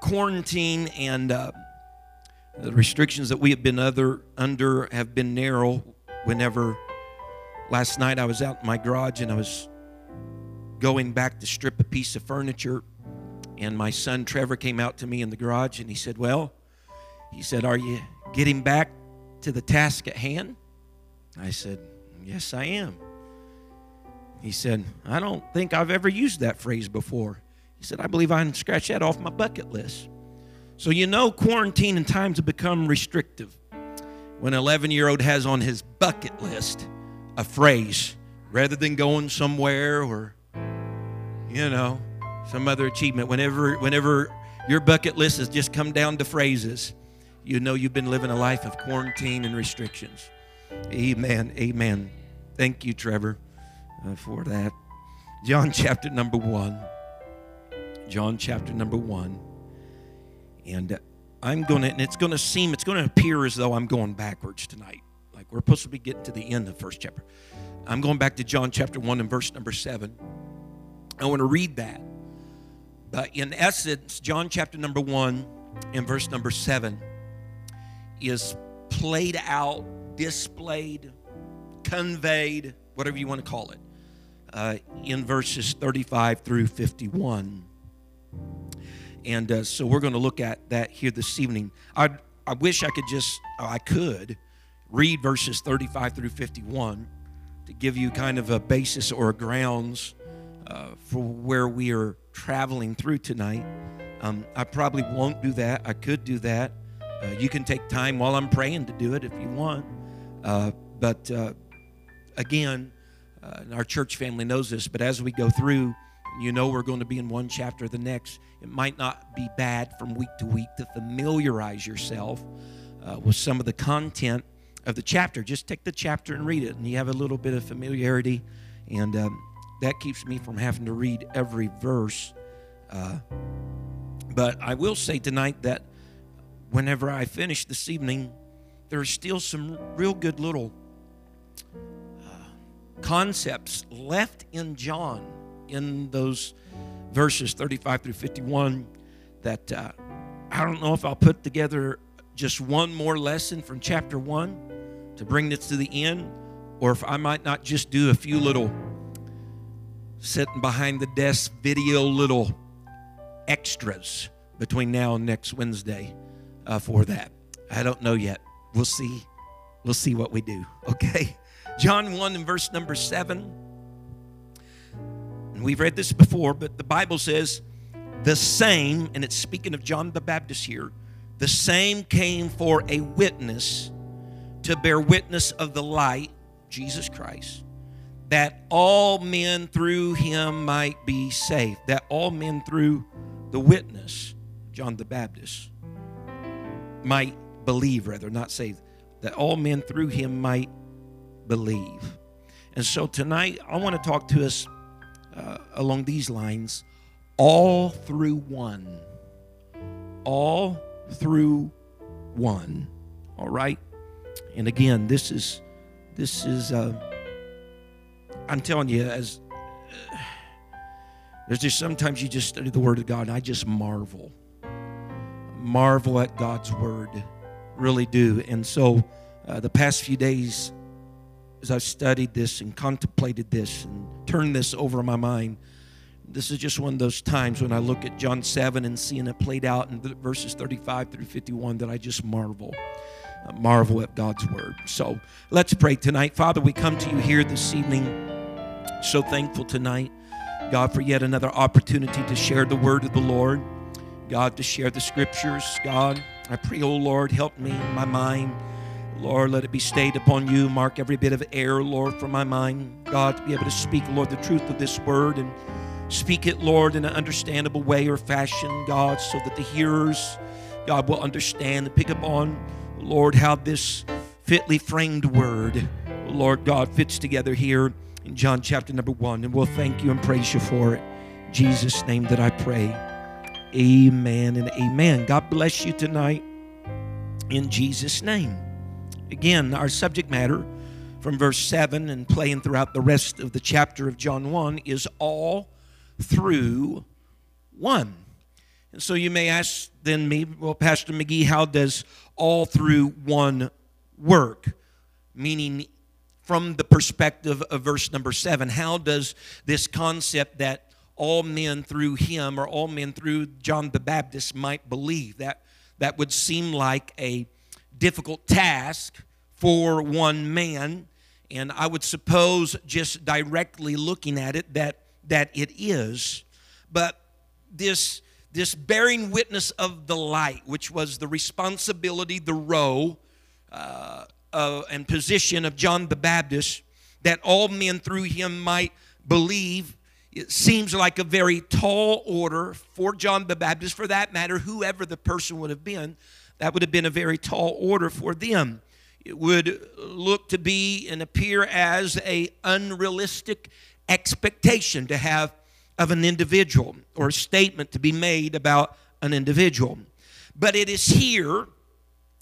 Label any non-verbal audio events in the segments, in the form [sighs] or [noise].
quarantine and uh, the restrictions that we have been other under have been narrow. Whenever last night I was out in my garage and I was going back to strip a piece of furniture, and my son Trevor came out to me in the garage and he said, "Well," he said, "Are you getting back to the task at hand?" I said, "Yes, I am." He said, I don't think I've ever used that phrase before. He said, I believe I can scratch that off my bucket list. So, you know, quarantine and times have become restrictive. When an 11 year old has on his bucket list a phrase rather than going somewhere or, you know, some other achievement, whenever, whenever your bucket list has just come down to phrases, you know you've been living a life of quarantine and restrictions. Amen. Amen. Thank you, Trevor uh, for that. John [laughs] chapter number one. John chapter number one. And uh, I'm going to, and it's going to seem, it's going to appear as though I'm going backwards tonight. Like we're supposed to be getting to the end of first chapter. I'm going back to John chapter one and verse number seven. I want to read that. But in essence, John chapter number one and verse number seven is played out, displayed, conveyed, whatever you want to call it, uh, in verses 35 through 51. And uh, so we're going to look at that here this evening. I, I wish I could just, I could read verses 35 through 51 to give you kind of a basis or a grounds uh, for where we are traveling through tonight. Um, I probably won't do that. I could do that. Uh, you can take time while I'm praying to do it if you want. Uh, but uh, again, uh, our church family knows this, but as we go through, you know we're going to be in one chapter or the next. It might not be bad from week to week to familiarize yourself uh, with some of the content of the chapter. Just take the chapter and read it, and you have a little bit of familiarity, and um, that keeps me from having to read every verse. Uh, but I will say tonight that whenever I finish this evening, there are still some real good little concepts left in John in those verses 35 through 51 that uh, I don't know if I'll put together just one more lesson from chapter 1 to bring this to the end or if I might not just do a few little sitting behind the desk video little extras between now and next Wednesday uh, for that. I don't know yet. We'll see. We'll see what we do. Okay. John 1 and verse number 7. And we've read this before, but the Bible says the same, and it's speaking of John the Baptist here, the same came for a witness to bear witness of the light, Jesus Christ, that all men through him might be saved. That all men through the witness, John the Baptist, might believe, rather, not saved. That all men through him might believe. And so tonight, I want to talk to us uh, along these lines all through one. All through one. All right? And again, this is, this is, uh, I'm telling you, as uh, there's just sometimes you just study the Word of God, and I just marvel. Marvel at God's Word. Really do. And so, uh, the past few days, as I've studied this and contemplated this and turned this over in my mind, this is just one of those times when I look at John 7 and seeing it played out in verses 35 through 51 that I just marvel. I marvel at God's word. So let's pray tonight. Father, we come to you here this evening. So thankful tonight, God, for yet another opportunity to share the word of the Lord. God, to share the scriptures. God, I pray, oh Lord, help me in my mind. Lord, let it be stayed upon you. Mark every bit of error, Lord, from my mind. God, to be able to speak, Lord, the truth of this word and speak it, Lord, in an understandable way or fashion, God, so that the hearers, God, will understand and pick up on, Lord, how this fitly framed word, Lord God, fits together here in John chapter number one. And we'll thank you and praise you for it. In Jesus' name that I pray. Amen and amen. God bless you tonight in Jesus' name. Again, our subject matter from verse 7 and playing throughout the rest of the chapter of John 1 is all through one. And so you may ask then me, well, Pastor McGee, how does all through one work? Meaning, from the perspective of verse number 7, how does this concept that all men through him or all men through John the Baptist might believe. That, that would seem like a difficult task for one man. And I would suppose, just directly looking at it, that, that it is. But this, this bearing witness of the light, which was the responsibility, the role, uh, and position of John the Baptist, that all men through him might believe it seems like a very tall order for John the Baptist, for that matter, whoever the person would have been, that would have been a very tall order for them. It would look to be and appear as a unrealistic expectation to have of an individual or a statement to be made about an individual. But it is here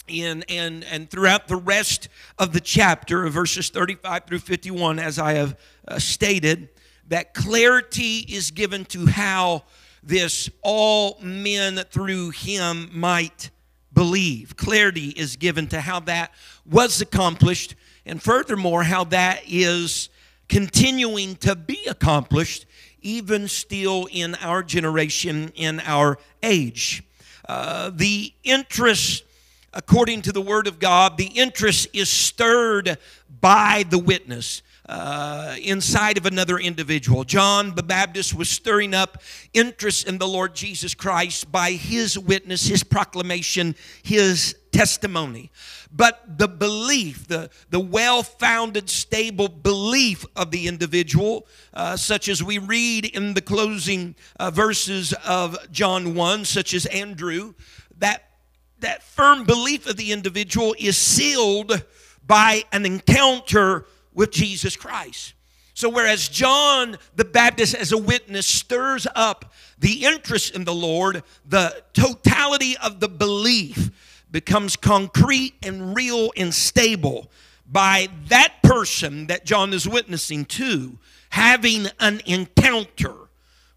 in and and throughout the rest of the chapter of verses 35 through 51 as I have uh, stated that clarity is given to how this all men through him might believe. Clarity is given to how that was accomplished, and furthermore, how that is continuing to be accomplished, even still in our generation, in our age. Uh, the interest, according to the Word of God, the interest is stirred by the witness uh, inside of another individual. John the Baptist was stirring up interest in the Lord Jesus Christ by his witness, his proclamation, his testimony. But the belief, the, the well founded, stable belief of the individual, uh, such as we read in the closing uh, verses of John 1, such as Andrew, that, that firm belief of the individual is sealed by an encounter with Jesus Christ. So, whereas John the Baptist, as a witness, stirs up the interest in the Lord, the totality of the belief becomes concrete and real and stable by that person that John is witnessing to having an encounter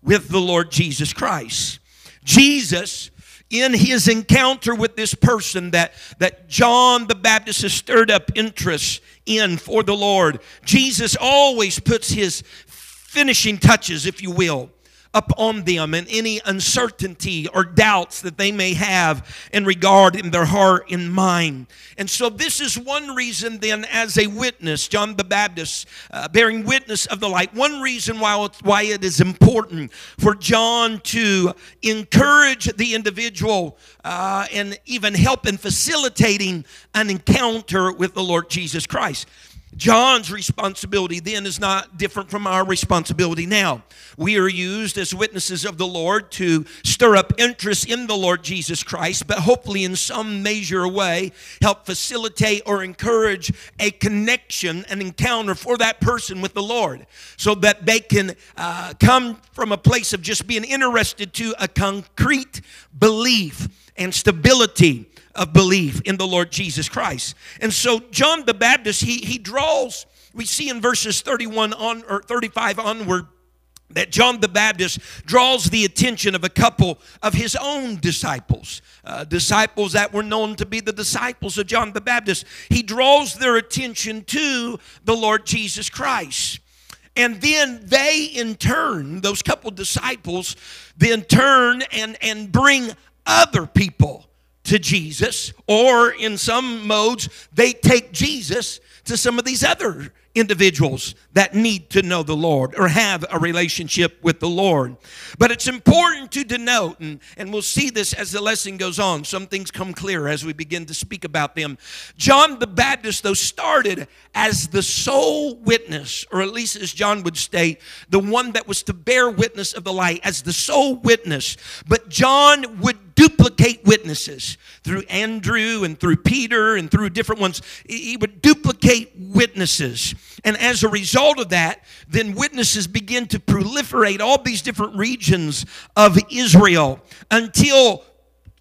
with the Lord Jesus Christ. Jesus in his encounter with this person that, that John the Baptist has stirred up interest in for the Lord, Jesus always puts his finishing touches, if you will, upon them and any uncertainty or doubts that they may have in regard in their heart and mind. And so, this is one reason, then, as a witness, John the Baptist uh, bearing witness of the light, one reason why, why it is important for John to encourage the individual uh, and even help in facilitating an encounter with the Lord Jesus Christ. John's responsibility then is not different from our responsibility now. We are used as witnesses of the Lord to stir up interest in the Lord Jesus Christ, but hopefully, in some measure way, help facilitate or encourage a connection, an encounter for that person with the Lord, so that they can uh, come from a place of just being interested to a concrete belief and stability of belief in the Lord Jesus Christ. And so John the Baptist, he, he draws, we see in verses 31 on or 35 onward, that John the Baptist draws the attention of a couple of his own disciples, uh, disciples that were known to be the disciples of John the Baptist. He draws their attention to the Lord Jesus Christ. And then they, in turn, those couple disciples, then turn and, and bring other people to Jesus, or in some modes, they take Jesus to some of these other individuals that need to know the Lord or have a relationship with the Lord. But it's important to denote, and, and we'll see this as the lesson goes on. Some things come clear as we begin to speak about them. John the Baptist, though, started as the sole witness, or at least as John would state, the one that was to bear witness of the light, as the sole witness. But John would duplicate witnesses through Andrew and through Peter and through different ones. He would duplicate witnesses. And as a result of that, then witnesses begin to proliferate all these different regions of Israel until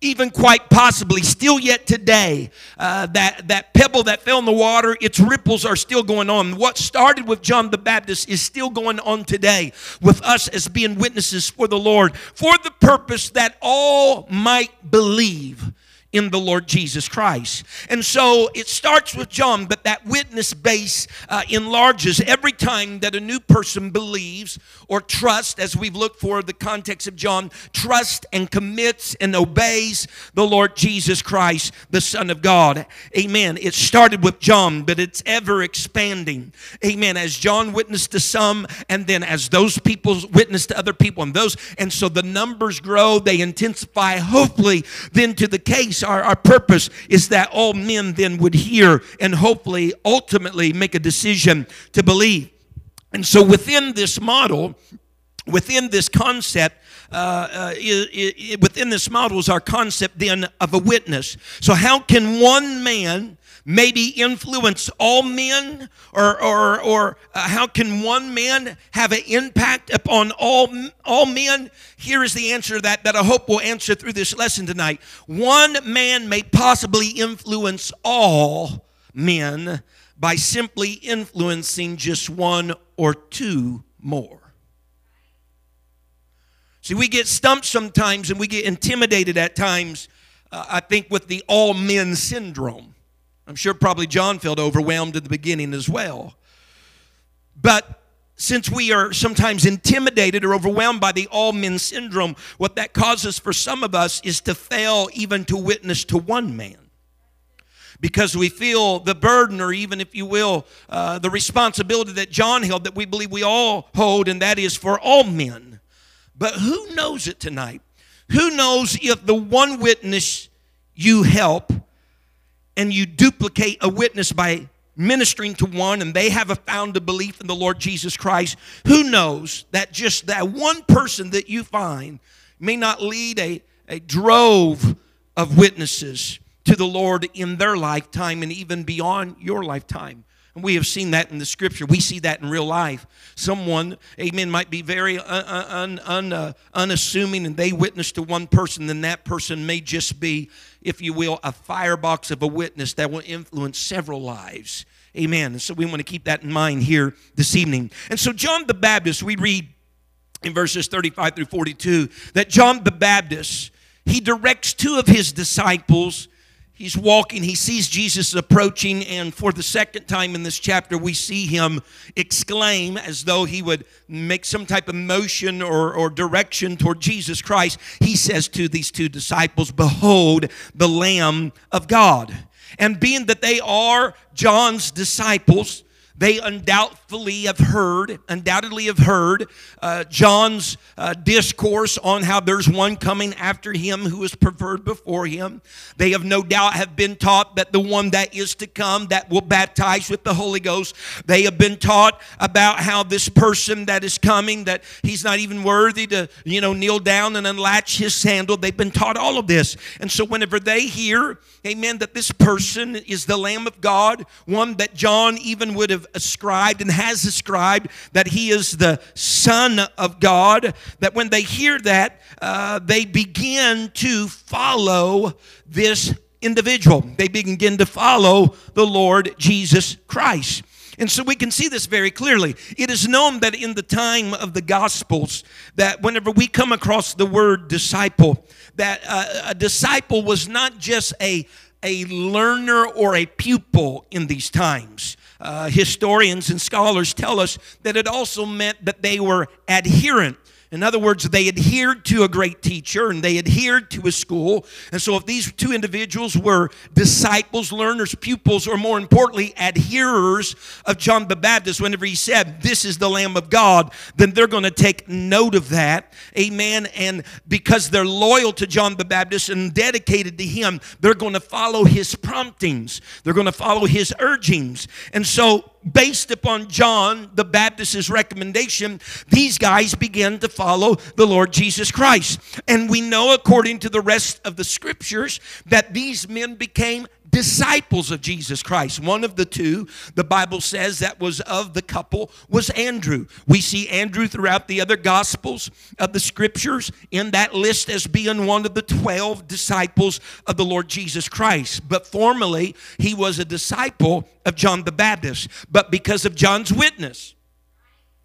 even quite possibly still yet today uh, that, that pebble that fell in the water its ripples are still going on. What started with john the baptist is still going on today with us as being witnesses for the lord for the purpose that all might believe in the Lord Jesus Christ. And so it starts with John, but that witness base uh, enlarges every time that a new person believes or trusts, as we've looked for the context of John, trust and commits and obeys the Lord Jesus Christ, the Son of God. Amen. It started with John, but it's ever expanding. Amen. As John witnessed to some, and then as those people witness to other people, and those, and so the numbers grow, they intensify, hopefully, then to the case our, our purpose is that all men then would hear and hopefully ultimately make a decision to believe. And so within this model, within this concept, uh, uh, it, it, within this model is our concept then of a witness. So, how can one man maybe influence all men or, or, or uh, how can one man have an impact upon all, all men? Here is the answer that that i hope will answer through this lesson tonight. One man may possibly influence all men by simply influencing just one or two more. See we get stumped sometimes and we get intimidated at times uh, i think with the all men syndrome I'm sure probably John felt overwhelmed at the beginning as well. But since we are sometimes intimidated or overwhelmed by the all men syndrome, what that causes for some of us is to fail even to witness to one man. Because we feel the burden, or even, if you will, uh, the responsibility that John held that we believe we all hold, and that is for all men. But who knows it tonight? Who knows if the one witness you help and you duplicate a witness by ministering to one and they have a founded belief in the Lord Jesus Christ, who knows that just that one person that you find may not lead a, a drove of witnesses to the Lord in their lifetime and even beyond your lifetime. We have seen that in the scripture. We see that in real life. Someone, amen, might be very un, un, uh, unassuming and they witness to one person, then that person may just be, if you will, a firebox of a witness that will influence several lives. Amen. And so we want to keep that in mind here this evening. And so, John the Baptist, we read in verses 35 through 42 that John the Baptist, he directs two of his disciples he's walking, he sees Jesus approaching, and for the second time in this chapter, we see him exclaim as though he would make some type of motion or, or direction toward Jesus Christ. He says to these two disciples, Behold the Lamb of God. And being that they are John's disciples, they undoubtedly have heard, undoubtedly have heard uh, John's uh, discourse on how there's one coming after him who is preferred before him. They have no doubt have been taught that the one that is to come that will baptize with the Holy Ghost. They have been taught about how this person that is coming that he's not even worthy to you know kneel down and unlatch his sandal. They've been taught all of this, and so whenever they hear, Amen, that this person is the Lamb of God, one that John even would have ascribed and has ascribed that he is the Son of God, that when they hear that, uh, they begin to follow this individual. They begin to follow the Lord Jesus Christ. And so we can see this very clearly. It is known that in the time of the Gospels, that whenever we come across the word disciple, that uh, a disciple was not just a, a learner or a pupil in these times uh, historians and scholars tell us that it also meant that they were adherent in other words, they adhered to a great teacher and they adhered to a school. And so, if these two individuals were disciples, learners, pupils, or more importantly, adherers of John the Baptist, whenever he said, This is the Lamb of God, then they're going to take note of that. Amen. And because they're loyal to John the Baptist and dedicated to him, they're going to follow his promptings, they're going to follow his urgings. And so, based upon John the Baptist's recommendation, these guys began to follow the Lord Jesus Christ. And we know, according to the rest of the scriptures, that these men became disciples of Jesus Christ. One of the two, the Bible says, that was of the couple was Andrew. We see Andrew throughout the other gospels of the scriptures in that list as being one of the 12 disciples of the Lord Jesus Christ. But formally, he was a disciple of John the Baptist. But because of John's witness,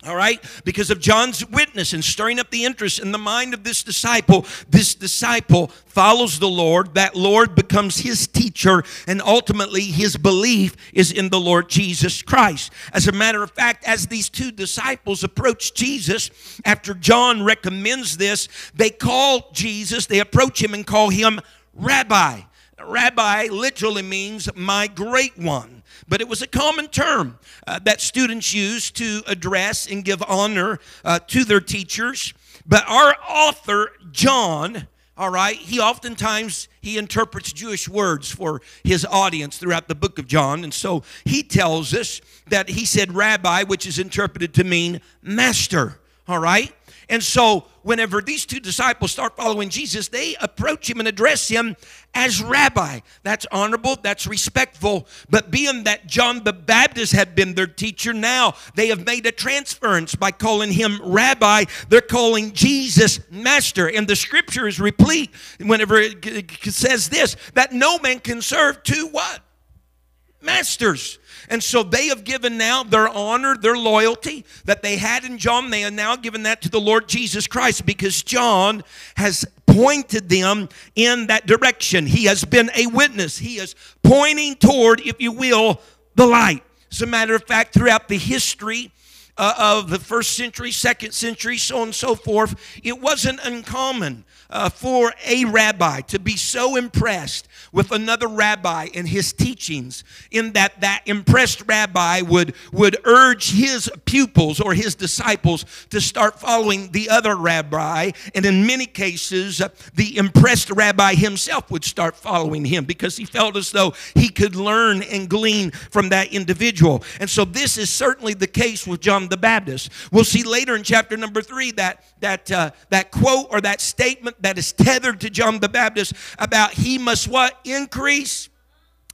all right? Because of John's witness and stirring up the interest in the mind of this disciple, this disciple follows the Lord. That Lord becomes his teacher, and ultimately his belief is in the Lord Jesus Christ. As a matter of fact, as these two disciples approach Jesus, after John recommends this, they call Jesus, they approach him and call him Rabbi. Rabbi literally means my great one, but it was a common term uh, that students used to address and give honor uh, to their teachers. But our author, John, all right, he oftentimes he interprets Jewish words for his audience throughout the book of John. And so he tells us that he said rabbi, which is interpreted to mean master, all right? And so, whenever these two disciples start following Jesus, they approach him and address him as rabbi. That's honorable, that's respectful. But being that John the Baptist had been their teacher, now they have made a transference by calling him rabbi. They're calling Jesus master. And the scripture is replete whenever it says this that no man can serve two what? Masters. And so they have given now their honor, their loyalty that they had in John. They have now given that to the Lord Jesus Christ because John has pointed them in that direction. He has been a witness. He is pointing toward, if you will, the light. As a matter of fact, throughout the history uh, of the first century, second century, so on and so forth, it wasn't uncommon uh, for a rabbi to be so impressed with another rabbi and his teachings in that that impressed rabbi would would urge his pupils or his disciples to start following the other rabbi and in many cases uh, the impressed rabbi himself would start following him because he felt as though he could learn and glean from that individual and so this is certainly the case with John the Baptist we'll see later in chapter number 3 that that uh, that quote or that statement that is tethered to John the Baptist about he must what? Increase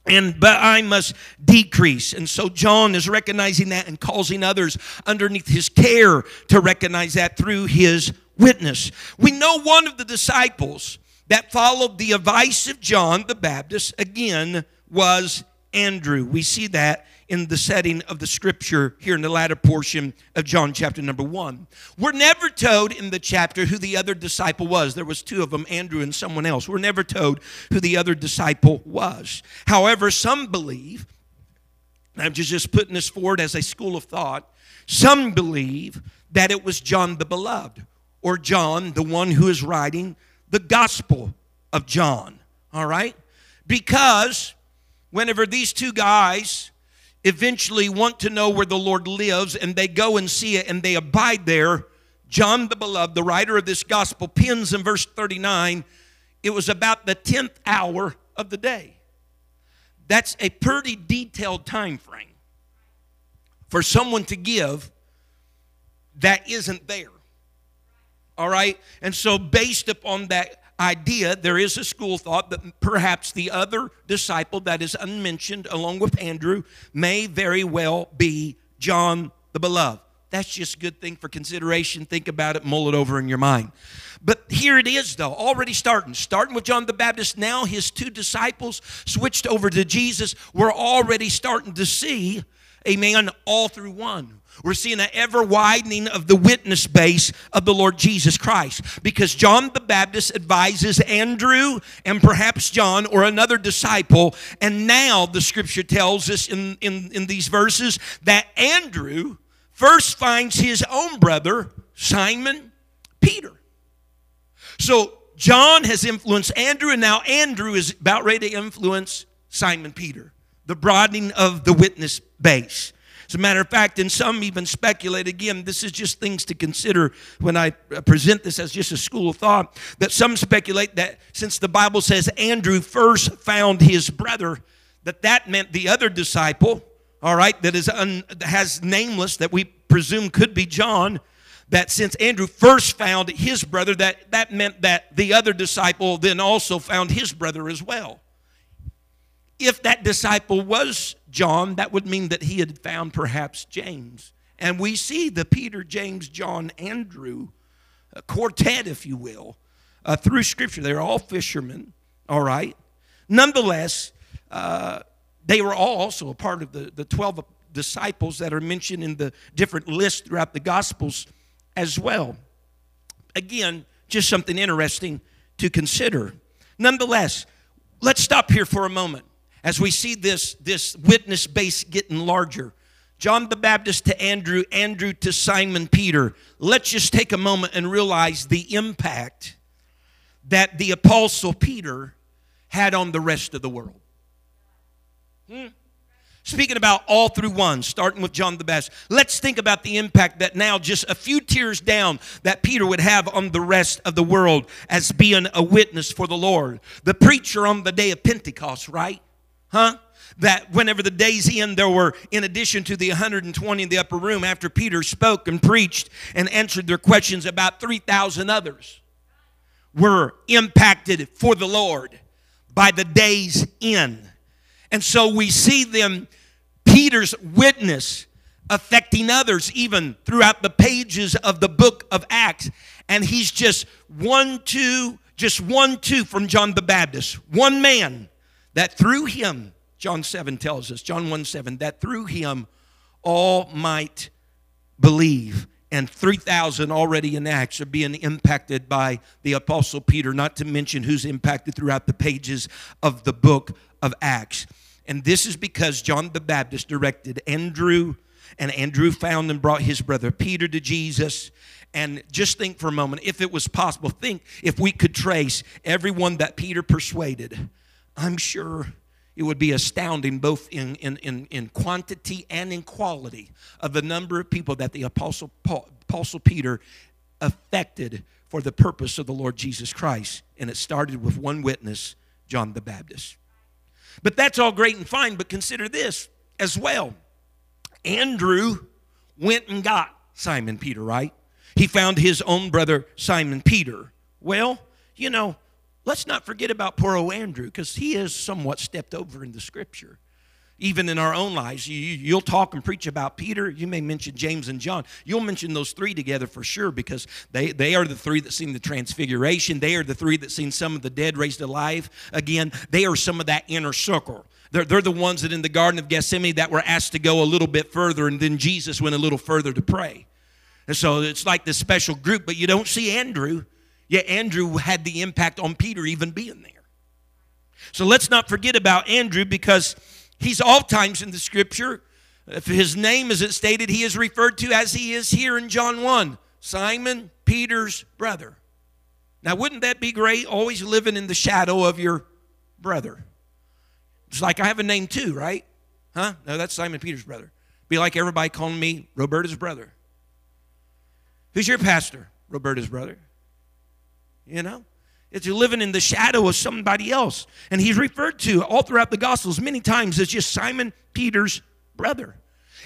and but I must decrease. And so John is recognizing that and causing others underneath his care to recognize that through his witness. We know one of the disciples that followed the advice of John the Baptist again was Andrew. We see that in the setting of the scripture here in the latter portion of John chapter number 1. We're never told in the chapter who the other disciple was. There was two of them, Andrew and someone else. We're never told who the other disciple was. However, some believe I'm just putting this forward as a school of thought. Some believe that it was John the Beloved, or John, the one who is writing the Gospel of John. All right? Because whenever these two guys eventually want to know where the Lord lives and they go and see it and they abide there, John the Beloved, the writer of this gospel, pins in verse 39 it was about the 10th hour of the day. That's a pretty detailed time frame for someone to give that isn't there. All right? And so, based upon that idea, there is a school thought that perhaps the other disciple that is unmentioned along with Andrew may very well be John the Beloved. That's just a good thing for consideration. Think about it, mull it over in your mind. But here it is, though, already starting. Starting with John the Baptist, now his two disciples switched over to Jesus. We're already starting to see, amen, all through one. We're seeing an ever widening of the witness base of the Lord Jesus Christ because John the Baptist advises Andrew and perhaps John or another disciple. And now the scripture tells us in, in, in these verses that Andrew first finds his own brother, Simon Peter. So John has influenced Andrew, and now Andrew is about ready to influence Simon Peter, the broadening of the witness base. As a matter of fact, and some even speculate, again, this is just things to consider when I uh, present this as just a school of thought, that some speculate that since the Bible says Andrew first found his brother, that that meant the other disciple all right, that is un, has nameless that we presume could be John. That since Andrew first found his brother, that that meant that the other disciple then also found his brother as well. If that disciple was John, that would mean that he had found perhaps James. And we see the Peter, James, John, Andrew quartet, if you will, uh, through Scripture. They're all fishermen, all right? Nonetheless, uh, they were all also a part of the, the 12 disciples that are mentioned in the different lists throughout the Gospels as well. Again, just something interesting to consider. Nonetheless, let's stop here for a moment as we see this, this witness base getting larger. John the Baptist to Andrew, Andrew to Simon Peter. Let's just take a moment and realize the impact that the Apostle Peter had on the rest of the world. Hmm. Speaking about all through one, starting with John the Baptist, let's think about the impact that now, just a few tiers down, that Peter would have on the rest of the world as being a witness for the Lord. The preacher on the day of Pentecost, right? Huh? that whenever the days end, there were, in addition to the 120 in the upper room, after Peter spoke and preached and answered their questions, about 3,000 others were impacted for the Lord by the day's end. And so we see them, Peter's witness affecting others even throughout the pages of the book of Acts. And he's just one, two, just one, two from John the Baptist. One man that through him, John 7 tells us, John 1 7, that through him all might believe. And 3,000 already in Acts are being impacted by the Apostle Peter, not to mention who's impacted throughout the pages of the book of Acts. And this is because John the Baptist directed Andrew, and Andrew found and brought his brother Peter to Jesus. And just think for a moment, if it was possible, think if we could trace everyone that Peter persuaded, I'm sure it would be astounding both in, in, in, in quantity and in quality of the number of people that the Apostle, Paul, Apostle Peter affected for the purpose of the Lord Jesus Christ. And it started with one witness, John the Baptist. But that's all great and fine, but consider this as well. Andrew went and got Simon Peter, right? He found his own brother, Simon Peter. Well, you know, let's not forget about poor old Andrew because he is somewhat stepped over in the scripture even in our own lives. You, will talk and preach about Peter. You may mention James and John. You'll mention those three together for sure because they, they are the three that seen the transfiguration. They are the three that seen some of the dead raised alive again. They are some of that inner circle. They're, they're the ones that in the Garden of Gethsemane that were asked to go a little bit further, and then Jesus went a little further to pray. And so it's like this special group, but you don't see Andrew. Yet Andrew had the impact on Peter even being there. So let's not forget about Andrew because He's oftentimes in the scripture, if his name isn't stated, he is referred to as he is here in John 1 Simon Peter's brother. Now, wouldn't that be great? Always living in the shadow of your brother. It's like I have a name too, right? Huh? No, that's Simon Peter's brother. Be like everybody calling me Roberta's brother. Who's your pastor? Roberta's brother. You know? It's you living in the shadow of somebody else. And he's referred to all throughout the Gospels many times as just Simon Peter's brother.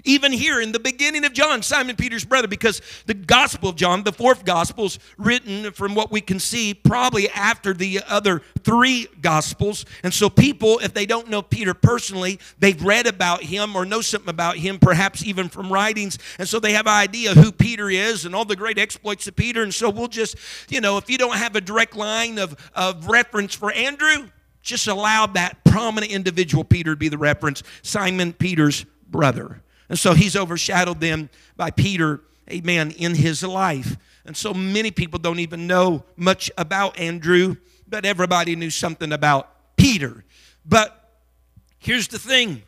Even here in the beginning of John, Simon Peter's brother, because the Gospel of John, the fourth Gospel, is written from what we can see probably after the other three Gospels. And so, people, if they don't know Peter personally, they've read about him or know something about him, perhaps even from writings. And so, they have an idea who Peter is and all the great exploits of Peter. And so, we'll just, you know, if you don't have a direct line of, of reference for Andrew, just allow that prominent individual, Peter, to be the reference Simon Peter's brother. And so he's overshadowed them by Peter, amen, in his life. And so many people don't even know much about Andrew, but everybody knew something about Peter. But here's the thing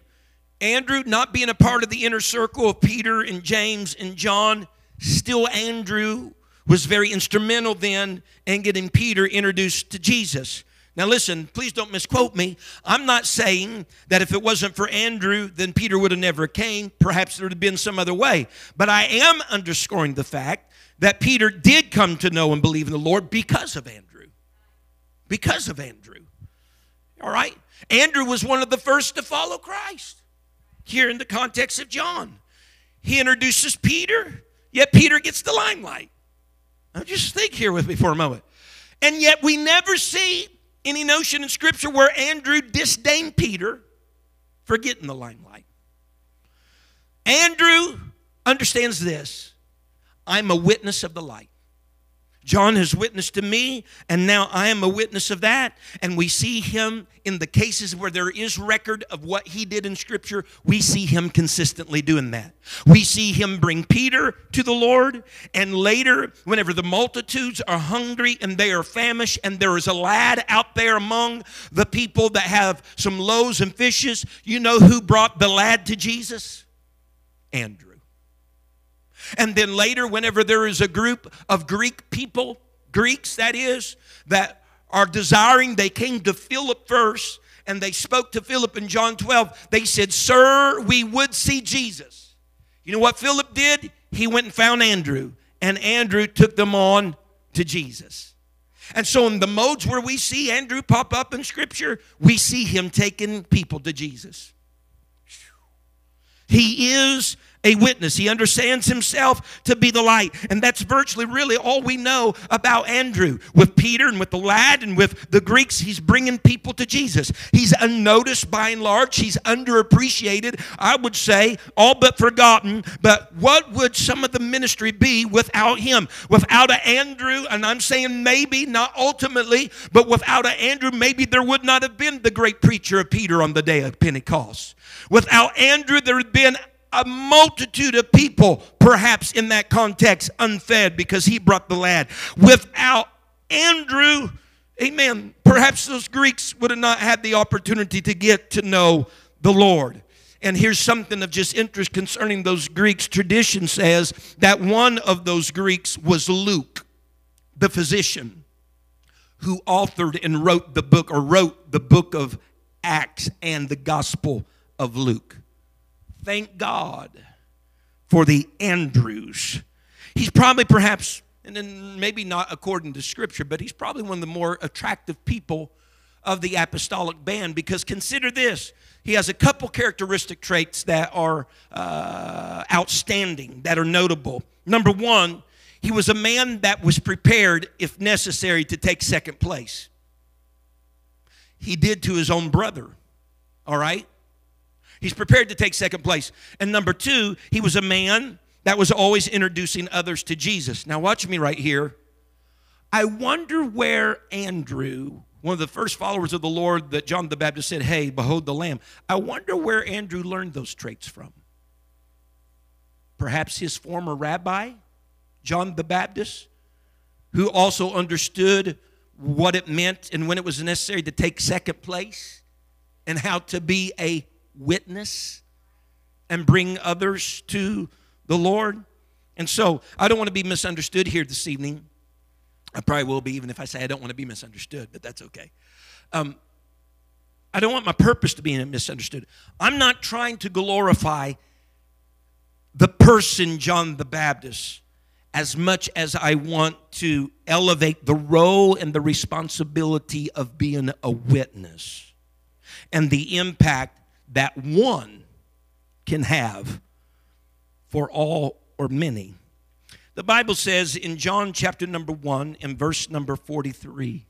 Andrew, not being a part of the inner circle of Peter and James and John, still Andrew was very instrumental then in getting Peter introduced to Jesus. Now, listen, please don't misquote me. I'm not saying that if it wasn't for Andrew, then Peter would have never came. Perhaps there would have been some other way. But I am underscoring the fact that Peter did come to know and believe in the Lord because of Andrew. Because of Andrew. All right? Andrew was one of the first to follow Christ. here in the context of John. He introduces Peter, yet Peter gets the limelight. Now just think here with me for a moment. And yet we never see any notion in Scripture where Andrew disdained Peter for getting the limelight. Andrew understands this I'm a witness of the light. John has witnessed to me, and now I am a witness of that. And we see him in the cases where there is record of what he did in Scripture, we see him consistently doing that. We see him bring Peter to the Lord, and later, whenever the multitudes are hungry and they are famished, and there is a lad out there among the people that have some loaves and fishes, you know who brought the lad to Jesus? Andrew. And then later, whenever there is a group of Greek people, Greeks that is, that are desiring, they came to Philip first and they spoke to Philip in John 12. They said, Sir, we would see Jesus. You know what Philip did? He went and found Andrew, and Andrew took them on to Jesus. And so, in the modes where we see Andrew pop up in Scripture, we see him taking people to Jesus. He is a witness. He understands himself to be the light. And that's virtually really all we know about Andrew. With Peter and with the lad and with the Greeks, he's bringing people to Jesus. He's unnoticed by and large, he's underappreciated, I would say, all but forgotten. But what would some of the ministry be without him? Without an Andrew, and I'm saying maybe, not ultimately, but without an Andrew, maybe there would not have been the great preacher of Peter on the day of Pentecost. Without Andrew, there had been a multitude of people, perhaps in that context, unfed because he brought the lad. Without Andrew, amen, perhaps those Greeks would have not had the opportunity to get to know the Lord. And here's something of just interest concerning those Greeks. Tradition says that one of those Greeks was Luke, the physician, who authored and wrote the book or wrote the book of Acts and the Gospel of Luke. Thank God for the Andrews. He's probably perhaps, and then maybe not according to Scripture, but he's probably one of the more attractive people of the apostolic band because consider this he has a couple characteristic traits that are uh, outstanding, that are notable. Number one, he was a man that was prepared, if necessary, to take second place. He did to his own brother, all right? He's prepared to take second place. And number two, he was a man that was always introducing others to Jesus. Now, watch me right here. I wonder where Andrew, one of the first followers of the Lord that John the Baptist said, Hey, behold the Lamb. I wonder where Andrew learned those traits from. Perhaps his former rabbi, John the Baptist, who also understood what it meant and when it was necessary to take second place and how to be a witness and bring others to the Lord. And so I don't want to be misunderstood here this evening. I probably will be, even if I say I don't want to be misunderstood, but that's okay. Um, I don't want my purpose to be misunderstood. I'm not trying to glorify the person John the Baptist as much as I want to elevate the role and the responsibility of being a witness and the impact that one can have for all or many. The Bible says in John chapter number 1 and verse number 43,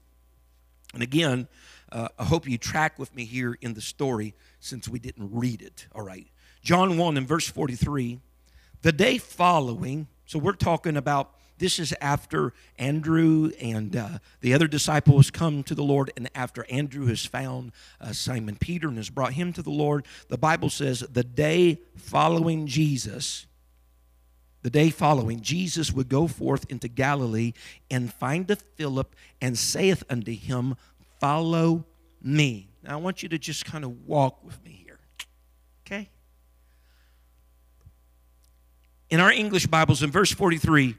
and again, uh, I hope you track with me here in the story since we didn't read it. All right. John 1 and verse 43, the day following, so we're talking about this is after Andrew and uh, the other disciples come to the Lord, and after Andrew has found uh, Simon Peter and has brought him to the Lord. The Bible says the day following Jesus, the day following, Jesus would go forth into Galilee and findeth Philip and saith unto him, Follow me. Now I want you to just kind of walk with me here. Okay? In our English Bibles, in verse 43,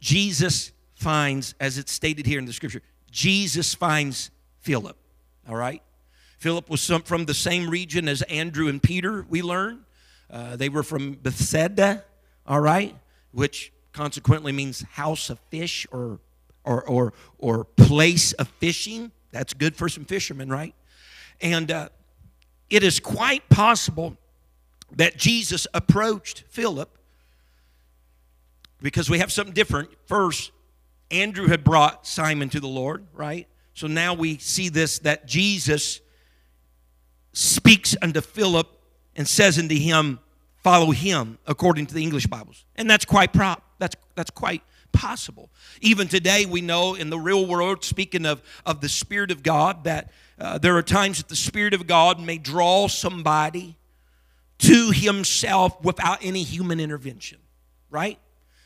Jesus finds, as it's stated here in the scripture, Jesus finds Philip. All right? Philip was some, from the same region as Andrew and Peter, we learn. Uh, they were from Bethsaida, all right? Which consequently means house of fish or, or, or, or place of fishing. That's good for some fishermen, right? And uh, it is quite possible that Jesus approached Philip because we have something different. First, Andrew had brought Simon to the Lord, right? So now we see this that Jesus speaks unto Philip and says unto him, Follow him, according to the English Bibles. And that's quite prop. That's that's quite possible. Even today, we know in the real world, speaking of, of the Spirit of God, that uh, there are times that the Spirit of God may draw somebody to Himself without any human intervention, right?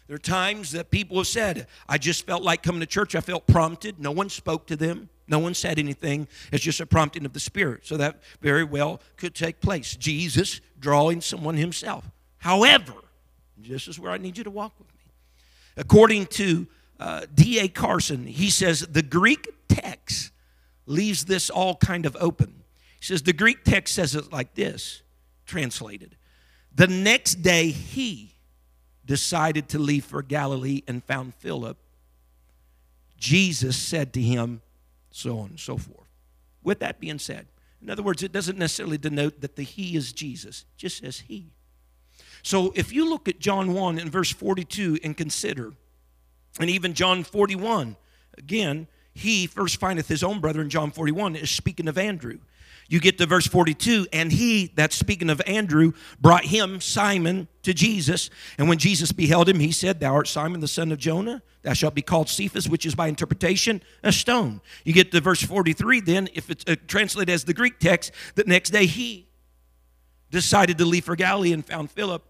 There are times that people have said, I just felt like coming to church. I felt prompted. No one spoke to them. No one said anything. It's just a prompting of the Spirit. So that very well could take place. Jesus drawing someone himself. However, this is where I need you to walk with me. According to uh, D.A. Carson, he says the Greek text leaves this all kind of open. He says the Greek text says it like this translated. The next day, he decided to leave for Galilee and found Philip. Jesus said to him, so on and so forth. With that being said, in other words, it doesn't necessarily denote that the he is Jesus, it just says he. So if you look at John 1 and verse 42 and consider, and even John 41, again, he first findeth his own brother in John 41 is speaking of Andrew. You get to verse 42, and he, that's speaking of Andrew, brought him, Simon, to Jesus. And when Jesus beheld him, he said, Thou art Simon, the son of Jonah. Thou shalt be called Cephas, which is by interpretation a stone. You get to verse 43, then, if it's uh, translated as the Greek text, the next day he decided to leave for Galilee and found Philip.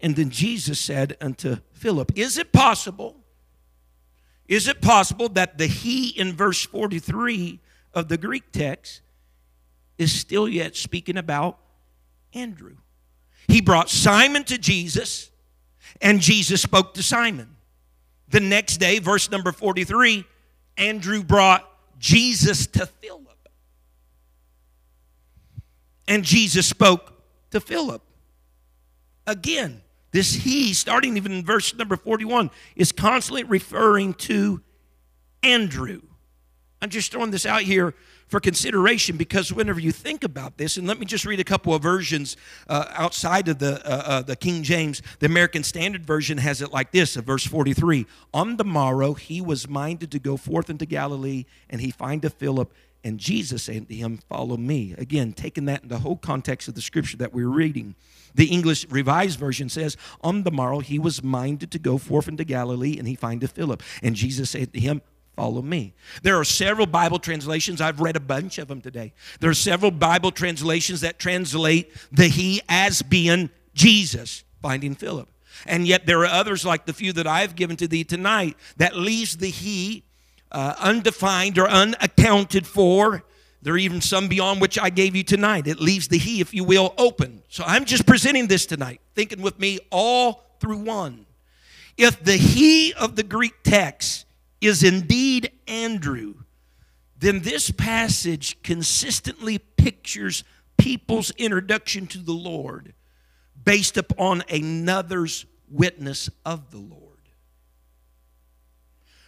And then Jesus said unto Philip, Is it possible? Is it possible that the he in verse 43 of the Greek text is still yet speaking about Andrew. He brought Simon to Jesus, and Jesus spoke to Simon. The next day, verse number 43, Andrew brought Jesus to Philip. And Jesus spoke to Philip. Again, this he, starting even in verse number 41, is constantly referring to Andrew. I'm just throwing this out here for consideration because whenever you think about this, and let me just read a couple of versions uh, outside of the, uh, uh, the King James, the American Standard Version has it like this, of verse 43 On the morrow he was minded to go forth into Galilee, and he findeth Philip. And Jesus said to him, Follow me. Again, taking that in the whole context of the scripture that we're reading. The English Revised Version says, On the morrow he was minded to go forth into Galilee, and he findeth Philip. And Jesus said to him, follow me. There are several Bible translations, I've read a bunch of them today. There are several Bible translations that translate the He as being Jesus, finding Philip. And yet there are others, like the few that I've given to thee tonight, that leaves the He uh, undefined or unaccounted for. There are even some beyond which I gave you tonight. It leaves the He, if you will, open. So I'm just presenting this tonight, thinking with me all through one. If the He of the Greek text is indeed Andrew, then this passage consistently pictures people's introduction to the Lord based upon another's witness of the Lord.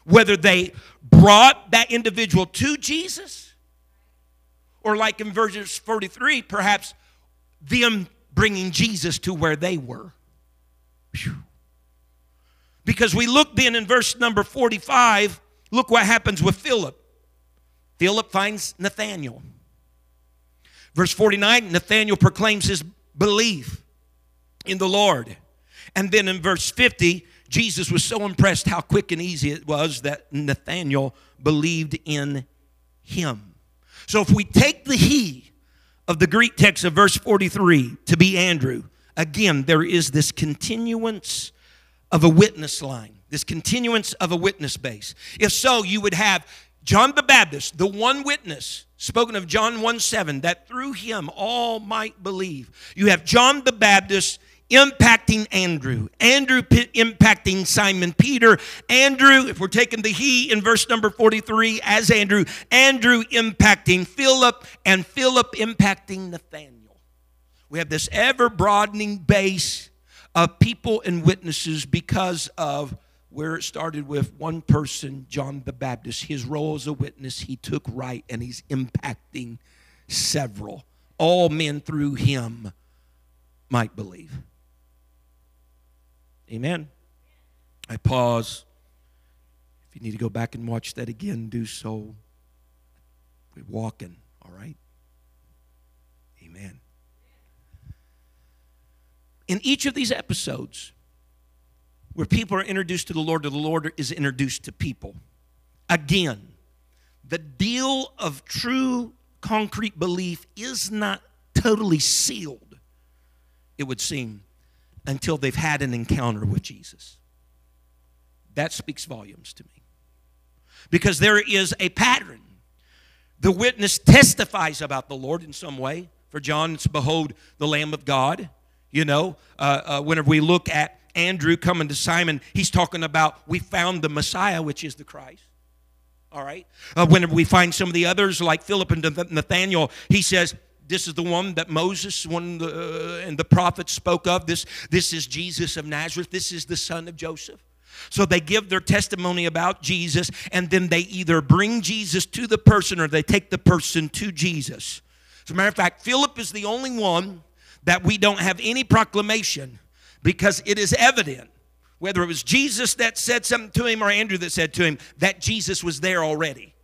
Whether they brought that individual to Jesus, or like in verse 43, perhaps them bringing Jesus to where they were. Whew. Because we look then in verse number 45, look what happens with Philip. Philip finds Nathanael. Verse 49, Nathanael proclaims his belief in the Lord. And then in verse 50, Jesus was so impressed how quick and easy it was that Nathanael believed in him. So if we take the he of the Greek text of verse 43 to be Andrew, again, there is this continuance of a witness line, this continuance of a witness base. If so, you would have John the Baptist, the one witness spoken of John 1 7, that through him all might believe. You have John the Baptist impacting Andrew, Andrew p- impacting Simon Peter, Andrew, if we're taking the he in verse number 43 as Andrew, Andrew impacting Philip, and Philip impacting Nathaniel. We have this ever broadening base of people and witnesses because of where it started with one person, John the Baptist. His role as a witness, he took right and he's impacting several. All men through him might believe. Amen. I pause. If you need to go back and watch that again, do so. We're walking, all right? Amen. In each of these episodes, where people are introduced to the Lord, or the Lord is introduced to people, again, the deal of true concrete belief is not totally sealed, it would seem, until they've had an encounter with Jesus. That speaks volumes to me. Because there is a pattern. The witness testifies about the Lord in some way. For John, it's behold the Lamb of God. You know, uh, uh, whenever we look at Andrew coming to Simon, he's talking about we found the Messiah, which is the Christ. All right. Uh, whenever we find some of the others, like Philip and Nathaniel, he says, this is the one that Moses one uh, and the prophets spoke of. This, this is Jesus of Nazareth. This is the son of Joseph. So they give their testimony about Jesus, and then they either bring Jesus to the person or they take the person to Jesus. As a matter of fact, Philip is the only one that we don't have any proclamation because it is evident, whether it was Jesus that said something to him or Andrew that said to him, that Jesus was there already.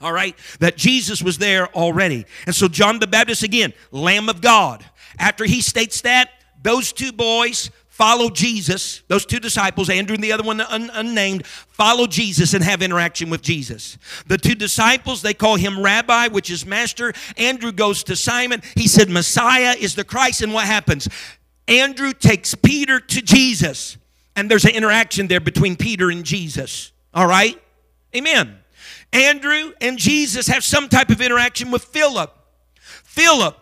All right? That Jesus was there already. And so John the Baptist, again, Lamb of God. After he states that, those two boys follow Jesus, those two disciples, Andrew and the other one un- unnamed, follow Jesus and have interaction with Jesus. The two disciples, they call him rabbi, which is master. Andrew goes to Simon. He said, Messiah is the Christ. And what happens? Andrew takes Peter to Jesus. And there's an interaction there between Peter and Jesus. All right? Amen. Andrew and Jesus have some type of interaction with Philip. Philip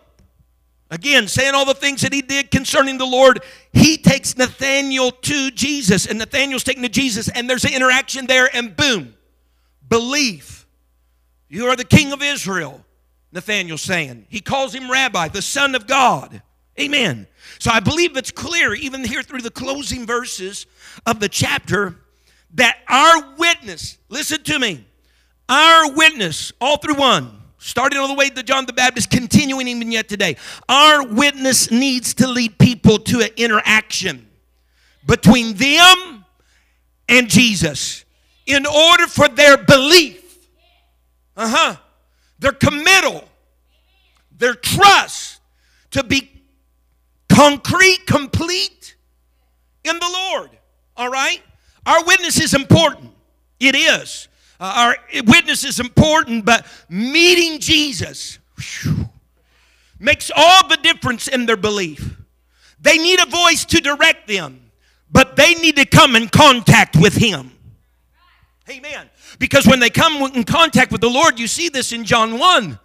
Again, saying all the things that he did concerning the Lord, he takes Nathaniel to Jesus, and Nathaniel's taken to Jesus, and there's an interaction there, and boom, belief. You are the king of Israel, Nathaniel's saying. He calls him rabbi, the son of God. Amen. So I believe it's clear, even here through the closing verses of the chapter, that our witness, listen to me, our witness, all through one, starting all the way to John the Baptist, continuing even yet today. Our witness needs to lead people to an interaction between them and Jesus in order for their belief, uh huh, their committal, their trust to be concrete, complete in the Lord. All right? Our witness is important. It is. Uh, our witness is important, but meeting Jesus whew, makes all the difference in their belief. They need a voice to direct them, but they need to come in contact with Him. Amen. Because when they come in contact with the Lord, you see this in John 1.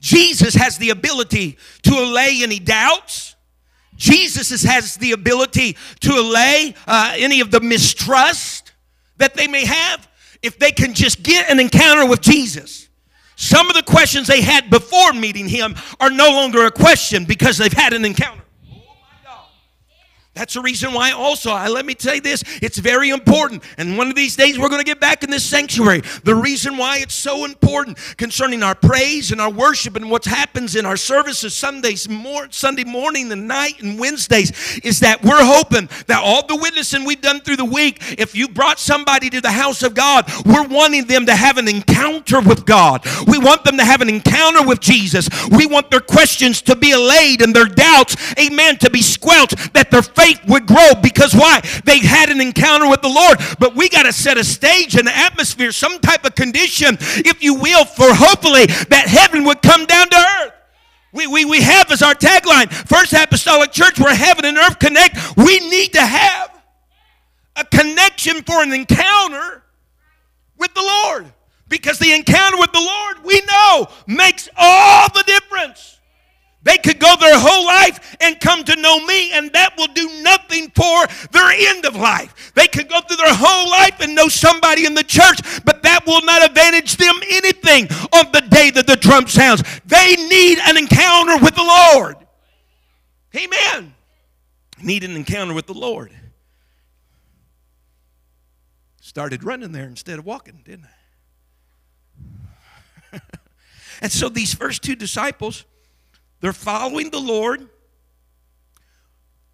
Jesus has the ability to allay any doubts. Jesus has the ability to allay uh, any of the mistrust that they may have if they can just get an encounter with Jesus. Some of the questions they had before meeting him are no longer a question because they've had an encounter. That's the reason why also, I, let me tell you this, it's very important. And one of these days we're going to get back in this sanctuary. The reason why it's so important concerning our praise and our worship and what happens in our services Sundays, more, Sunday morning and night and Wednesdays is that we're hoping that all the witnessing we've done through the week, if you brought somebody to the house of God, we're wanting them to have an encounter with God. We want them to have an encounter with Jesus. We want their questions to be allayed and their doubts, amen, to be squelched, that their faith would grow because why? They had an encounter with the Lord. But we got to set a stage, an atmosphere, some type of condition, if you will, for hopefully that heaven would come down to earth. We, we, we have as our tagline, First Apostolic Church, where heaven and earth connect. We need to have a connection for an encounter with the Lord. Because the encounter with the Lord, we know, makes all the difference. They could go their whole life and come to know me, and that will do nothing for their end of life. They could go through their whole life and know somebody in the church, but that will not advantage them anything on the day that the trump sounds. They need an encounter with the Lord. Amen. Need an encounter with the Lord. Started running there instead of walking, didn't I? [laughs] and so these first two disciples they're following the Lord.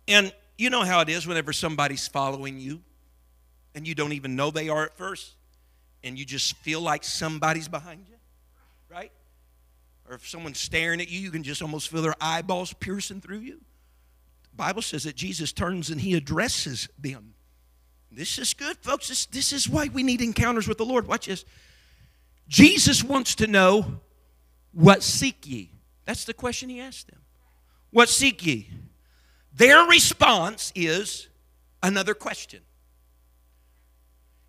And you know how it is whenever somebody's following you and you don't even know they are at first, and you just feel like somebody's behind you, right? Or if someone's staring at you, you can just almost feel their eyeballs piercing through you. The Bible says that Jesus turns and he addresses them. This is good, folks. This, this is why we need encounters with the Lord. Watch this. Jesus wants to know what seek ye? That's the question he asked them. What seek ye? Their response is another question.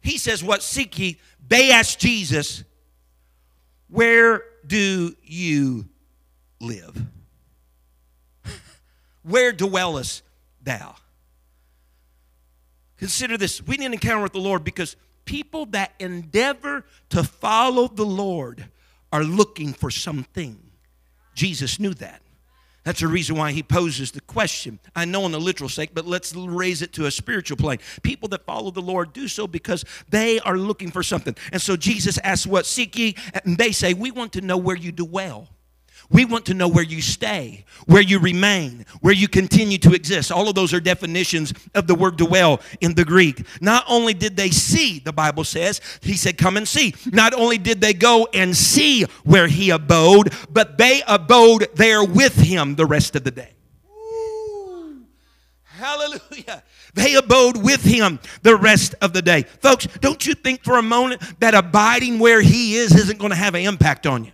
He says, What seek ye? They ask Jesus, Where do you live? [laughs] Where dwellest thou? Consider this. We need an encounter with the Lord because people that endeavor to follow the Lord are looking for something. Jesus knew that. That's the reason why he poses the question. I know in the literal sake, but let's raise it to a spiritual plane. People that follow the Lord do so because they are looking for something. And so Jesus asks, What seek ye? And they say, We want to know where you dwell. We want to know where you stay, where you remain, where you continue to exist. All of those are definitions of the word dwell in the Greek. Not only did they see, the Bible says, he said, Come and see. Not only did they go and see where he abode, but they abode there with him the rest of the day. Ooh, hallelujah. They abode with him the rest of the day. Folks, don't you think for a moment that abiding where he is isn't going to have an impact on you?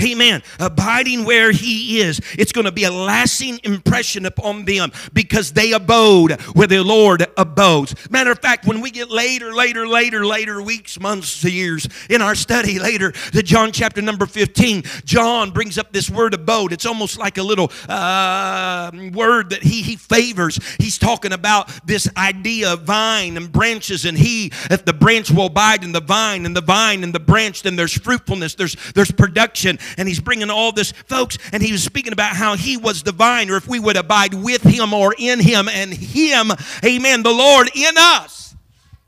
Amen. Abiding where He is. It's going to be a lasting impression upon them because they abode where the Lord abodes. Matter of fact, when we get later, later, later, later, weeks, months, years in our study later, the John chapter number 15, John brings up this word abode. It's almost like a little uh, word that he, he favors. He's talking about this idea of vine and branches, and he, if the branch will abide in the vine, and the vine and the branch, then there's fruitfulness, there's, there's production and he's bringing all this, folks, and he was speaking about how he was the vine, or if we would abide with him or in him, and him, amen, the Lord in us,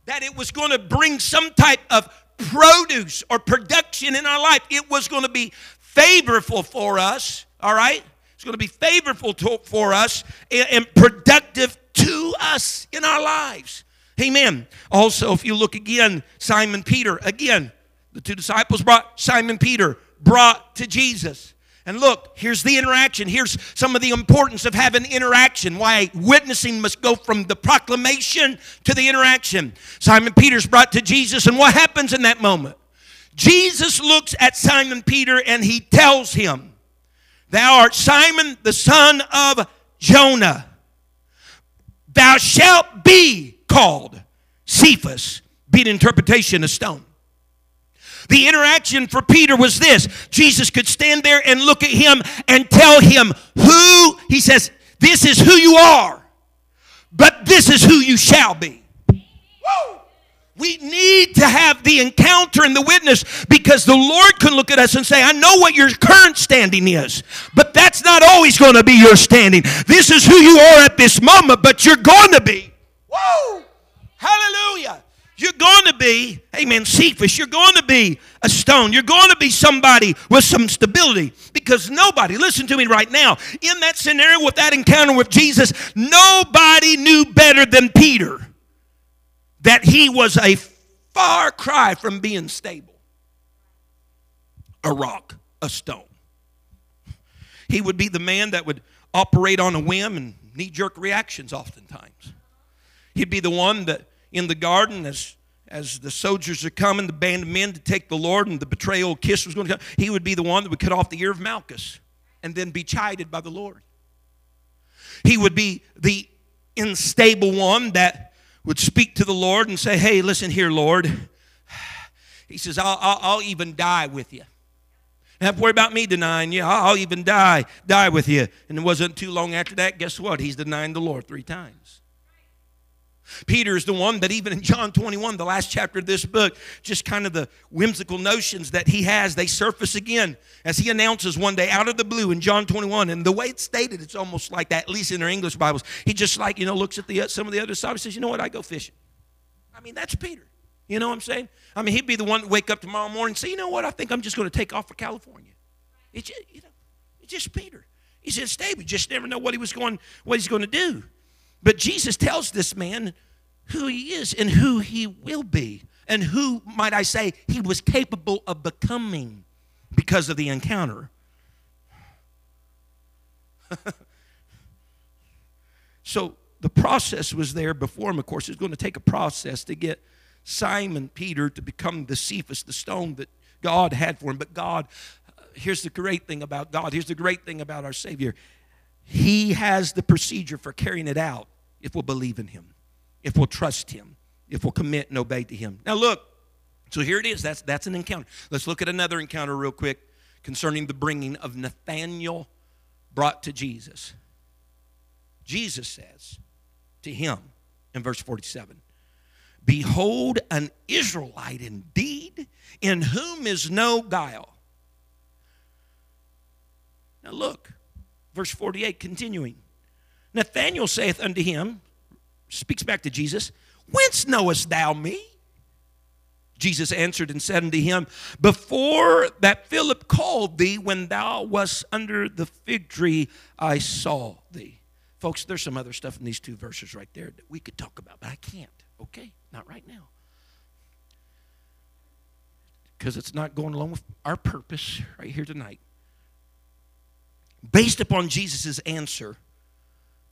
that it was going to bring some type of produce or production in our life. It was going to be favorable for us, all right? It's going to be favorable to, for us and, and productive to us in our lives. Amen. Also, if you look again, Simon Peter, again, the two disciples brought Simon Peter brought to Jesus. And look, here's the interaction. Here's some of the importance of having interaction. Why witnessing must go from the proclamation to the interaction. Simon Peter's brought to Jesus, and what happens in that moment? Jesus looks at Simon Peter and he tells him, Thou art Simon, the son of Jonah. Thou shalt be called Cephas, be being interpretation of stone. The interaction for Peter was this Jesus could stand there and look at him and tell him who, he says, this is who you are, but this is who you shall be. Woo! We need to have the encounter and the witness because the Lord can look at us and say, I know what your current standing is, but that's not always going to be your standing. This is who you are at this moment, but you're going to be. Woo! Hallelujah. You're going to be, amen, Cephas. You're going to be a stone. You're going to be somebody with some stability because nobody, listen to me right now, in that scenario with that encounter with Jesus, nobody knew better than Peter that he was a far cry from being stable. A rock, a stone. He would be the man that would operate on a whim and knee jerk reactions oftentimes. He'd be the one that in the garden as as the soldiers are coming, the band of men to take the Lord, and the betrayal kiss was going to come, he would be the one that would cut off the ear of Malchus and then be chided by the Lord. He would be the unstable one that would speak to the Lord and say, Hey, listen here, Lord. He says, I'll, I'll, I'll even die with you. Don't have to worry about me denying you. I'll even die, die with you. And it wasn't too long after that, guess what? He's denying the Lord three times. Peter is the one that, even in John 21, the last chapter of this book, just kind of the whimsical notions that he has, they surface again as he announces one day out of the blue in John 21. And the way it's stated, it's almost like that, at least in their English Bibles. He just like, you know, looks at the uh, some of the other disciples says, You know what? I go fishing. I mean, that's Peter. You know what I'm saying? I mean, he'd be the one to wake up tomorrow morning and say, You know what? I think I'm just going to take off for California. It's just, you know, it's just Peter. He's unstable. You just never know what he was going, what he's going to do. But Jesus tells this man who he is and who he will be, and who, might I say, he was capable of becoming because of the encounter. [laughs] so the process was there before him. Of course, it's going to take a process to get Simon Peter to become the Cephas, the stone that God had for him. But God, here's the great thing about God. Here's the great thing about our Savior. He has the procedure for carrying it out if we'll believe in Him, if we'll trust Him, if we'll commit and obey to Him. Now, look, so here it is. That's, that's an encounter. Let's look at another encounter real quick concerning the bringing of Nathanael brought to Jesus. Jesus says to him in verse 47 Behold, an Israelite indeed, in whom is no guile. Now look, verse 48, continuing. Nathanael saith unto him, speaks back to Jesus, Whence knowest thou me? Jesus answered and said unto him, Before that Philip called thee, when thou wast under the fig tree, I saw thee. Folks, there's some other stuff in these two verses right there that we could talk about, but I can't, okay? Not right now. Because it's not going along with our purpose right here tonight. Based upon Jesus' answer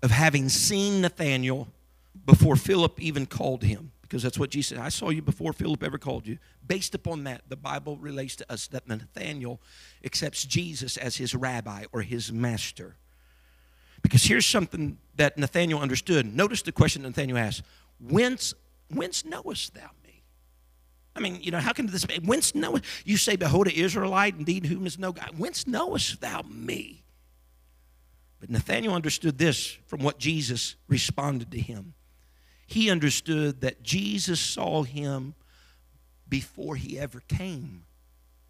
of having seen Nathanael before Philip even called him, because that's what Jesus said. I saw you before Philip ever called you. Based upon that, the Bible relates to us that Nathanael accepts Jesus as his rabbi or his master. Because here's something that Nathanael understood. Notice the question Nathanael asked Whence whence knowest thou me? I mean, you know, how can this be? Whence knowest you say, Behold, an Israelite, indeed, whom is no God? Whence knowest thou me? But Nathanael understood this from what Jesus responded to him. He understood that Jesus saw him before he ever came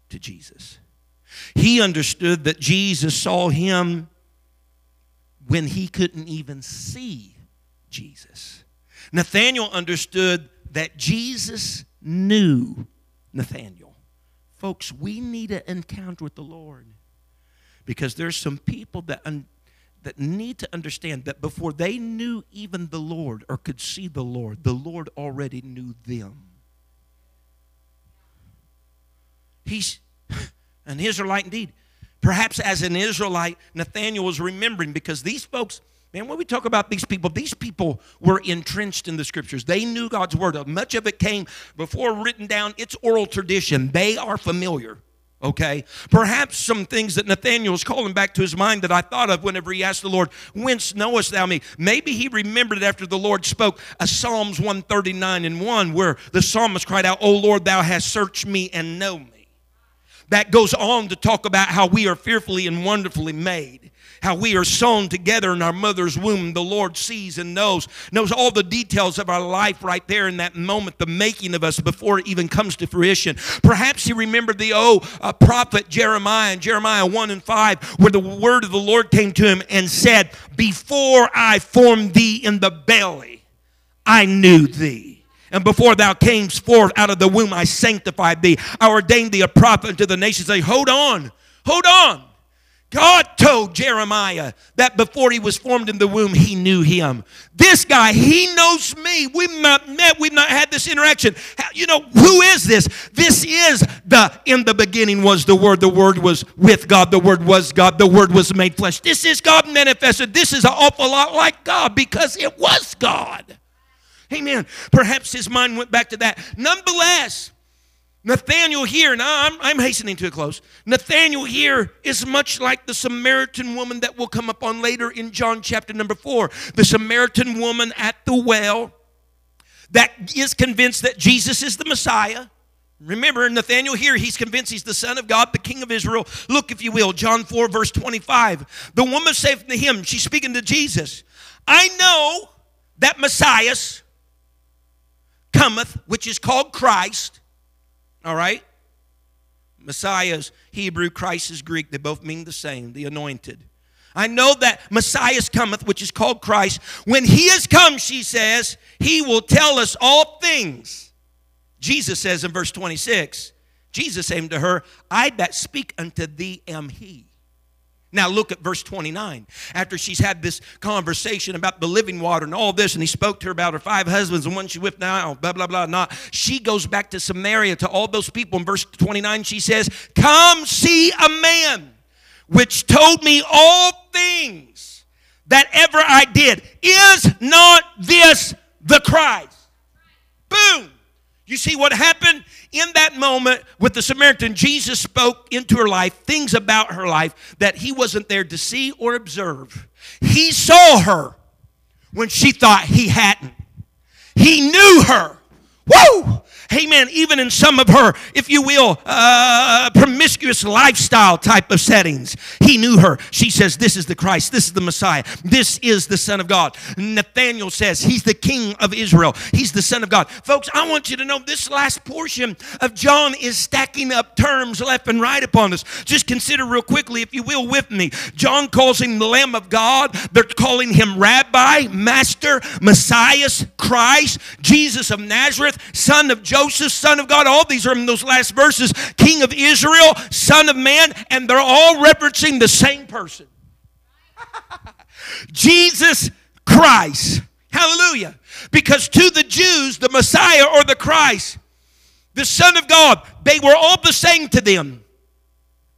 to Jesus. He understood that Jesus saw him when he couldn't even see Jesus. Nathanael understood that Jesus knew Nathanael. Folks, we need an encounter with the Lord because there's some people that, that need to understand that before they knew even the Lord or could see the Lord, the Lord already knew them. He's [laughs] an Israelite indeed. Perhaps as an Israelite, Nathanael was remembering because these folks Man, when we talk about these people, these people were entrenched in the scriptures. They knew God's word. Much of it came before written down. It's oral tradition. They are familiar. Okay? Perhaps some things that Nathaniel was calling back to his mind that I thought of whenever he asked the Lord, Whence knowest thou me? Maybe he remembered after the Lord spoke a Psalms 139 and 1 where the psalmist cried out, O Lord, thou hast searched me and know me. That goes on to talk about how we are fearfully and wonderfully made how we are sewn together in our mother's womb. The Lord sees and knows, knows all the details of our life right there in that moment, the making of us before it even comes to fruition. Perhaps he remembered the oh uh, prophet Jeremiah in Jeremiah 1 and 5, where the word of the Lord came to him and said, Before I formed thee in the belly, I knew thee. And before thou camest forth out of the womb, I sanctified thee. I ordained thee a prophet unto the nations. Say, hold on, hold on. God told Jeremiah that before he was formed in the womb, he knew him. This guy, he knows me. We've not met, we've not had this interaction. You know, who is this? This is the, in the beginning was the Word. The Word was with God. The Word was God. The Word was made flesh. This is God manifested. This is an awful lot like God because it was God. Amen. Perhaps his mind went back to that. Nonetheless, Nathaniel here, now I'm, I'm, hastening to a close. Nathaniel here is much like the Samaritan woman that will come up on later in John chapter number four. The Samaritan woman at the well that is convinced that Jesus is the Messiah. Remember, Nathaniel here, he's convinced he's the Son of God, the King of Israel. Look, if you will, John 4, verse 25. The woman said to him, she's speaking to Jesus, I know that Messiah cometh, which is called Christ all right? Messiah's Hebrew, Christ is Greek. They both mean the same, the anointed. I know that Messiah cometh, which is called Christ. When he is come, she says, he will tell us all things. Jesus says in verse 26, Jesus said to her, I that speak unto thee am he. Now look at verse 29. After she's had this conversation about the living water and all this, and he spoke to her about her five husbands and one she with now, blah, blah, blah, not. She goes back to Samaria to all those people. In verse 29, she says, Come see a man which told me all things that ever I did. Is not this the Christ? Boom. You see what happened? In that moment with the Samaritan, Jesus spoke into her life things about her life that he wasn't there to see or observe. He saw her when she thought he hadn't. He knew her. Woo! Amen. Even in some of her, if you will, uh, promiscuous lifestyle type of settings, he knew her. She says, This is the Christ. This is the Messiah. This is the Son of God. Nathaniel says, He's the King of Israel. He's the Son of God. Folks, I want you to know this last portion of John is stacking up terms left and right upon us. Just consider real quickly, if you will, with me. John calls him the Lamb of God. They're calling him Rabbi, Master, Messiah, Christ, Jesus of Nazareth, Son of Joseph. Joseph, Son of God. All these are in those last verses. King of Israel, Son of Man, and they're all referencing the same person. [laughs] Jesus Christ. Hallelujah. Because to the Jews, the Messiah or the Christ, the Son of God, they were all the same to them.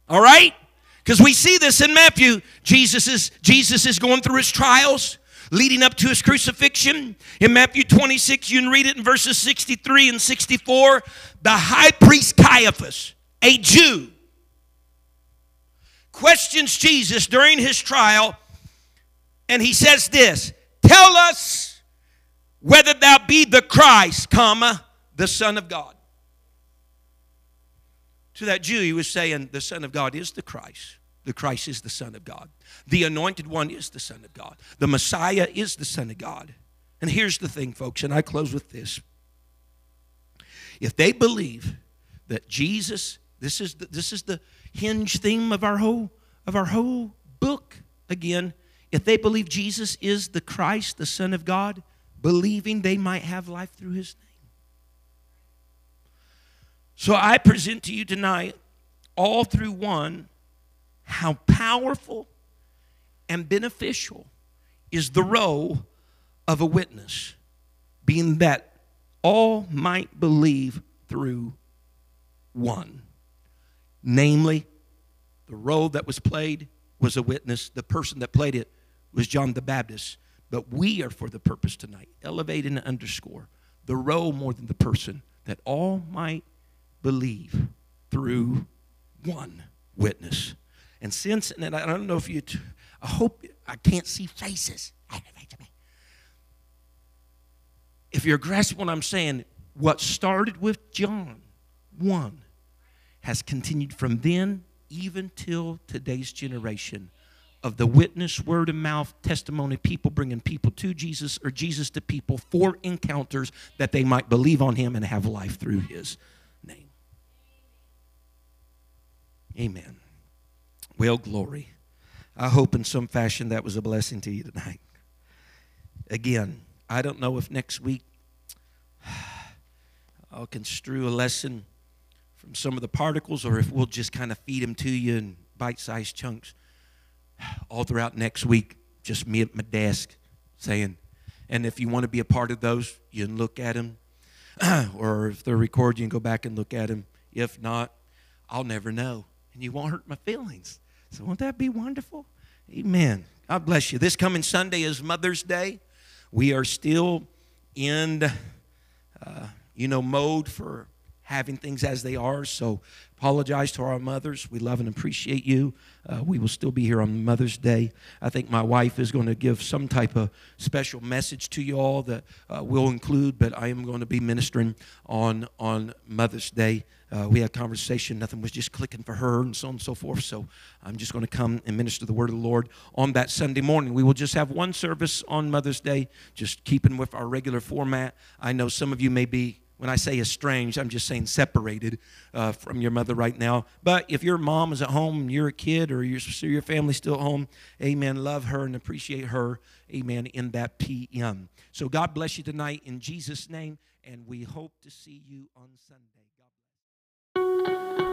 All right? Because we see this in Matthew. Jesus is, Jesus is going through his trials leading up to his crucifixion. In Matthew 26, you can read it in verses 63 and 64. The high priest Caiaphas, a Jew, questions Jesus during his trial, and he says this Tell us whether thou be the Christ, comma, the Son of God. To that Jew, he was saying, The Son of God is the Christ. The Christ is the Son of God. The anointed one is the Son of God. The Messiah is the Son of God. And here's the thing, folks, and I close with this. If they believe that Jesus, this is the, this is the hinge theme of our whole of our whole book again, if they believe Jesus is the Christ, the Son of God, believing they might have life through his name. So I present to you tonight, all through one, how powerful and beneficial is the role of a witness, being that all might believe through one. Namely, the role that was played was a witness. The person that played it was John the Baptist. But we are for the purpose tonight, elevate and underscore the role more than the person, that all might believe through one witness. And since, and I don't know if you, I hope I can't see faces. [laughs] If you're grasping what I'm saying, what started with John 1 has continued from then even till today's generation of the witness, word of mouth, testimony, people bringing people to Jesus or Jesus to people for encounters that they might believe on him and have life through his name. Amen. Well, glory. I hope in some fashion that was a blessing to you tonight. Again, I don't know if next week [sighs] I'll construe a lesson from some of the particles or if we'll just kind of feed them to you in bite sized chunks [sighs] all throughout next week. Just me at my desk saying, and if you want to be a part of those, you can look at them. [clears throat] or if they're recorded, you can go back and look at them. If not, I'll never know. And you won't hurt my feelings. So, won't that be wonderful? Amen. God bless you. This coming Sunday is Mother's Day. We are still in, uh, you know, mode for having things as they are. So, apologize to our mothers. We love and appreciate you. Uh, we will still be here on Mother's Day. I think my wife is going to give some type of special message to you all that uh, will include, but I am going to be ministering on on Mother's Day uh, we had conversation. Nothing was just clicking for her, and so on and so forth. So I'm just going to come and minister the word of the Lord on that Sunday morning. We will just have one service on Mother's Day, just keeping with our regular format. I know some of you may be when I say estranged, I'm just saying separated uh, from your mother right now. But if your mom is at home you're a kid or your, your family's still at home, amen, love her and appreciate her, amen, in that PM. So God bless you tonight in Jesus' name, and we hope to see you on Sunday.